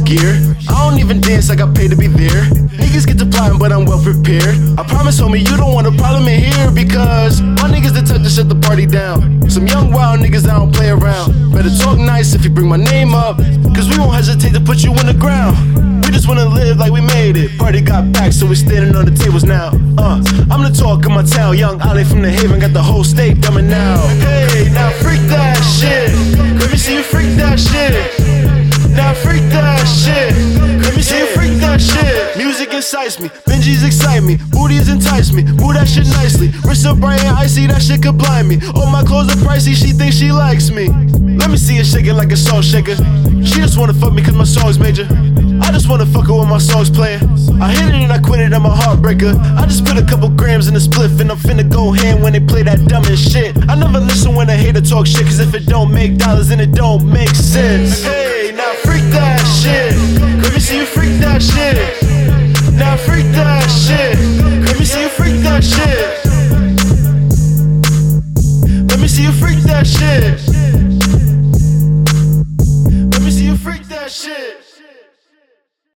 gear. I don't even dance, I got paid to be there. Niggas get to plotting, but I'm well prepared. I promise, homie, you don't want a problem in here because my niggas the type to shut the party down. Some young wild niggas I don't play around. Better talk nice if you bring my name up, cause we won't hesitate to put you in the ground. We just wanna live like we made it. Party got back, so we standing on the tables now. Uh, I'm the talk of my town, young Ali from the Haven, got the whole state dumbing now. Hey, now freak shit. Now freak that shit. Let me see you freak that shit. Music incites me, Benjis excite me, booties entice me. Move that shit nicely. Wrist so bright and icy, that shit could blind me. All my clothes are pricey, she thinks she likes me. Let me see her shaking like a salt shaker. She just wanna fuck me cause my song's major. I just wanna fuck her when my song's playing. I hit it and I quit it, I'm a heartbreaker. I just put a couple grams in the spliff and I'm finna go hand when they play that dumbest shit. I never listen when a hater talk shit, cause if it don't make dollars, then it don't make sense. Hey, now freak that shit. Let me see you freak that shit. Now freak that shit. Let me see you freak that shit. Let me see you freak that shit. Let me see you freak that shit.